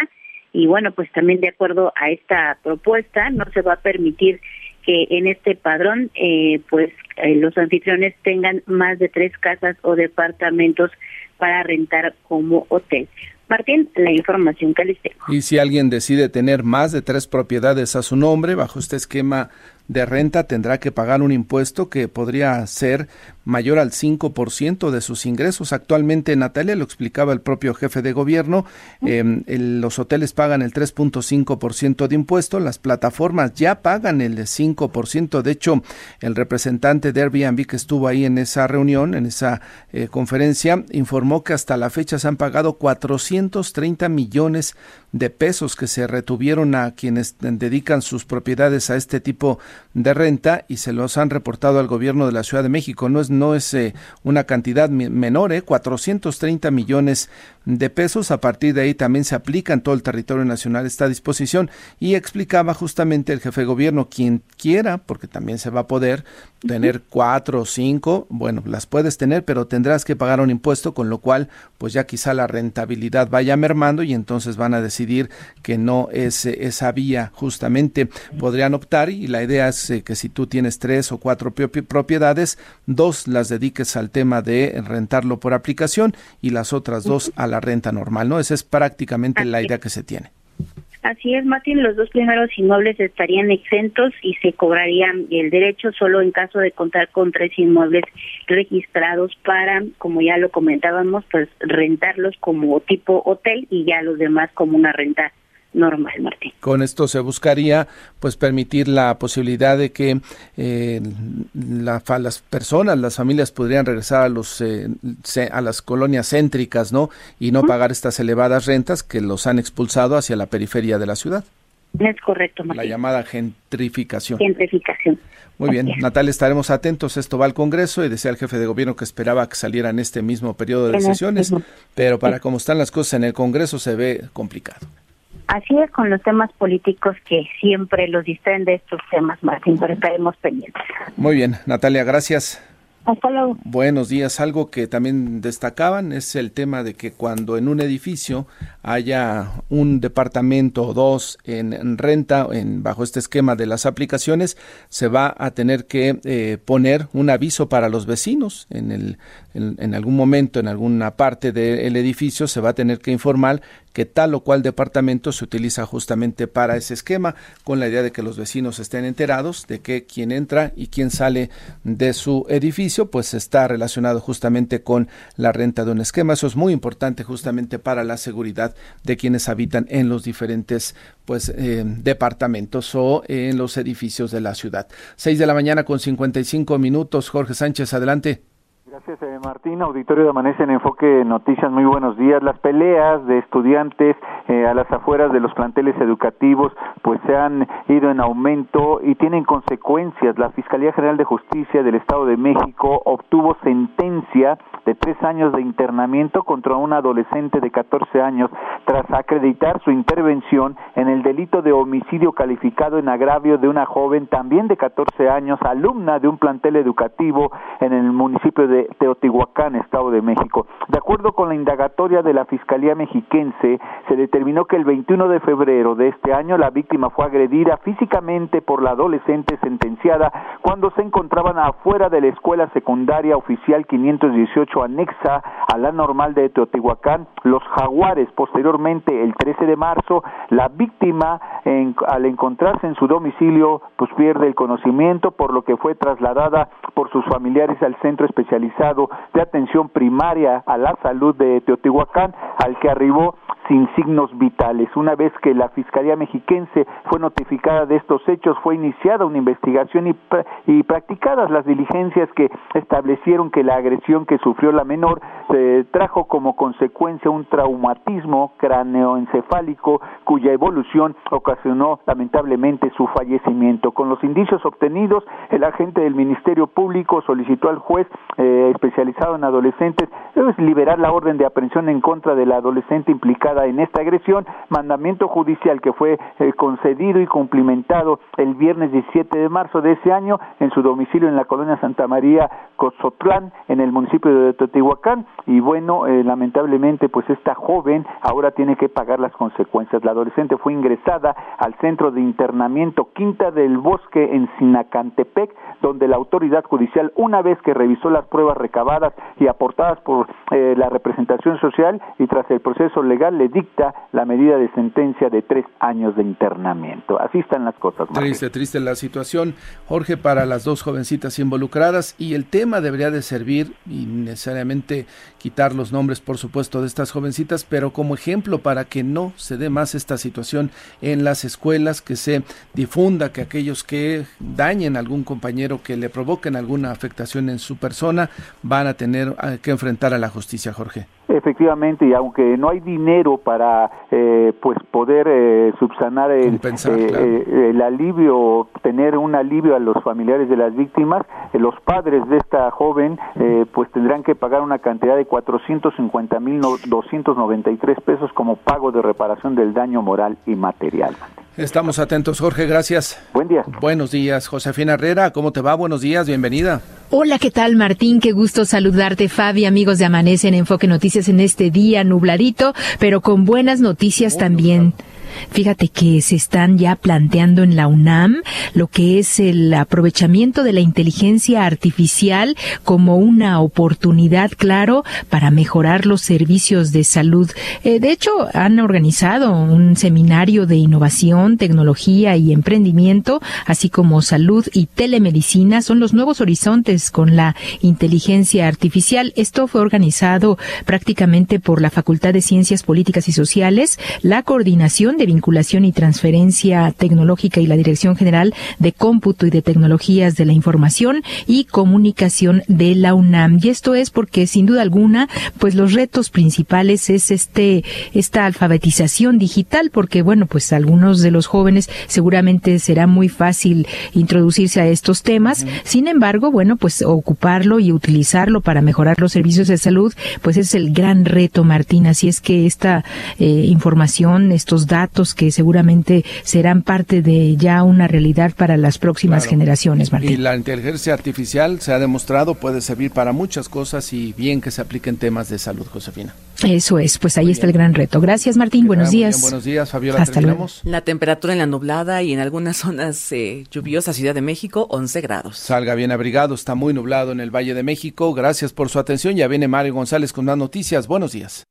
Y bueno, pues también de acuerdo a esta propuesta, no se va a permitir que en este padrón eh, pues eh, los anfitriones tengan más de tres casas o departamentos para rentar como hotel. Martín, la información que les tengo. Y si alguien decide tener más de tres propiedades a su nombre bajo este esquema de renta tendrá que pagar un impuesto que podría ser mayor al 5% de sus ingresos. Actualmente, Natalia, lo explicaba el propio jefe de gobierno, em, los hoteles pagan el 3.5% de impuesto, las plataformas ya pagan el 5%. De hecho, el representante de Airbnb que estuvo ahí en esa reunión, en esa eh, conferencia, informó que hasta la fecha se han pagado 430 millones de pesos que se retuvieron a quienes dedican sus propiedades a este tipo de renta y se los han reportado al gobierno de la Ciudad de México. No es, no es eh, una cantidad menor, eh, 430 millones de pesos. A partir de ahí también se aplica en todo el territorio nacional esta disposición y explicaba justamente el jefe de gobierno, quien quiera, porque también se va a poder tener cuatro o cinco, bueno, las puedes tener, pero tendrás que pagar un impuesto, con lo cual, pues ya quizá la rentabilidad vaya mermando y entonces van a decidir que no es esa vía justamente. Podrían optar y la idea es eh, que si tú tienes tres o cuatro propiedades, dos las dediques al tema de rentarlo por aplicación y las otras dos a la renta normal, ¿no? Esa es prácticamente la idea que se tiene. Así es, Martín, los dos primeros inmuebles estarían exentos y se cobrarían el derecho solo en caso de contar con tres inmuebles registrados para, como ya lo comentábamos, pues rentarlos como tipo hotel y ya los demás como una renta normal, Martín. Con esto se buscaría pues permitir la posibilidad de que eh, las personas, las familias podrían regresar a los eh, a las colonias céntricas, ¿no? Y no pagar estas elevadas rentas que los han expulsado hacia la periferia de la ciudad. Es correcto, Martín. La llamada gentrificación. Gentrificación. Muy bien, Natalia, estaremos atentos. Esto va al Congreso y decía el jefe de gobierno que esperaba que saliera en este mismo periodo de este sesiones, pero para cómo están las cosas en el Congreso se ve complicado. Así es con los temas políticos que siempre los distraen de estos temas, Martín, pero estaremos pendientes. Muy bien, Natalia, gracias. Hasta luego. Buenos días. Algo que también destacaban es el tema de que cuando en un edificio haya un departamento o dos en, renta, en, bajo este esquema de las aplicaciones, se va a tener que eh, poner un aviso para los vecinos. En, el, en, algún momento, en alguna parte del edificio, se va a tener que informar que tal o cual departamento se utiliza justamente para ese esquema, con la idea de que los vecinos estén enterados de que quien entra y quien sale de su edificio, pues está relacionado justamente con la renta de un esquema. Eso es muy importante justamente para la seguridad de quienes habitan en los diferentes pues eh, departamentos o en los edificios de la ciudad. Seis de la mañana con 55 minutos. Jorge Sánchez, adelante. Gracias, eh, Martín. Auditorio de Amanece en Enfoque Noticias, muy buenos días. Las peleas de estudiantes eh, a las afueras de los planteles educativos pues se han ido en aumento y tienen consecuencias. La Fiscalía General de Justicia del Estado de México obtuvo sentencia de tres años de internamiento contra un adolescente de 14 años tras acreditar su intervención en el delito de homicidio calificado en agravio de una joven también de 14 años, alumna de un plantel educativo en el municipio de Teotihuacán, Estado de México. De acuerdo con la indagatoria de la Fiscalía Mexiquense, se determinó que el 21 de febrero de este año la víctima fue agredida físicamente por la adolescente sentenciada cuando se encontraban afuera de la escuela secundaria oficial 518 anexa a la normal de Teotihuacán, Los Jaguares. Posteriormente, el 13 de marzo, la víctima, al encontrarse en su domicilio, pues pierde el conocimiento, por lo que fue trasladada por sus familiares al centro especializado de atención primaria a la salud de Teotihuacán, al que arribó sin signos vitales. Una vez que la Fiscalía Mexiquense fue notificada de estos hechos, fue iniciada una investigación y, practicadas las diligencias que establecieron que la agresión que sufrió la menor se trajo como consecuencia un traumatismo craneoencefálico cuya evolución ocasionó lamentablemente su fallecimiento. Con los indicios obtenidos, el agente del Ministerio Público solicitó al juez eh, especializado en adolescentes pues, liberar la orden de aprehensión en contra de la adolescente implicada en esta agresión, mandamiento judicial que fue eh, concedido y cumplimentado el viernes 17 de marzo de ese año en su domicilio en la colonia Santa María Cozotlán, en el municipio de Teotihuacán, y bueno, eh, lamentablemente pues esta joven ahora tiene que pagar las consecuencias. La adolescente fue ingresada al centro de internamiento Quinta del Bosque en Sinacantepec, donde la autoridad judicial, una vez que revisó las pruebas recabadas y aportadas por eh, la representación social y tras el proceso legal, le dicta la medida de sentencia de tres años de internamiento. Así están las cosas. Triste, triste la situación, Jorge, para las dos jovencitas involucradas y el tema debería de servir y necesariamente quitar los nombres, por supuesto, de estas jovencitas, pero como ejemplo para que no se dé más esta situación en las escuelas, que se difunda que aquellos que dañen a algún compañero, que le provoquen alguna afectación en su persona, van a tener que enfrentar a la justicia, Jorge. Efectivamente, y aunque no hay dinero para eh, pues poder eh, subsanar el, eh, el alivio, tener un alivio a los familiares de las víctimas, los padres de esta joven pues tendrán que pagar una cantidad de 450 mil 293 pesos como pago de reparación del daño moral y material. Estamos atentos, Jorge, gracias. Buen día. Buenos días, Josefina Herrera, ¿cómo te va? Buenos días, bienvenida. Hola, ¿qué tal, Martín? Qué gusto saludarte, Fabi, amigos de Amanece en Enfoque Noticias en este día nubladito, pero con buenas noticias también. Fíjate que se están ya planteando en la UNAM lo que es el aprovechamiento de la inteligencia artificial como una oportunidad, claro, para mejorar los servicios de salud. Eh, de hecho, han organizado un seminario de innovación, tecnología y emprendimiento, así como salud y telemedicina. Son los nuevos horizontes con la inteligencia artificial. Esto fue organizado prácticamente por la Facultad de Ciencias Políticas y Sociales, la Coordinación de Vinculación y Transferencia Tecnológica y la Dirección General de Cómputo y de Tecnologías de la Información y Comunicación de la UNAM. Y esto es porque sin duda alguna, pues los retos principales es este esta alfabetización digital, porque bueno, pues algunos de los jóvenes seguramente será muy fácil introducirse a estos temas. Sin embargo, bueno, pues ocuparlo y utilizarlo para mejorar los servicios de salud, pues es el gran reto, Martín. Así es que esta eh, información, estos datos que seguramente serán parte de ya una realidad para las próximas generaciones, Martín. Y la inteligencia artificial se ha demostrado puede servir para muchas cosas y bien que se apliquen temas de salud, Josefina. Eso es, pues ahí está el gran reto. Gracias, Martín. buenos días. buenos días, Fabiola. Hasta luego. La temperatura en la nublada y en algunas zonas eh, lluviosas, Ciudad de México, 11 grados. Salga bien abrigado, está muy nublado en el Valle de México. Gracias por su atención. Ya viene Mario González con más noticias. Buenos días.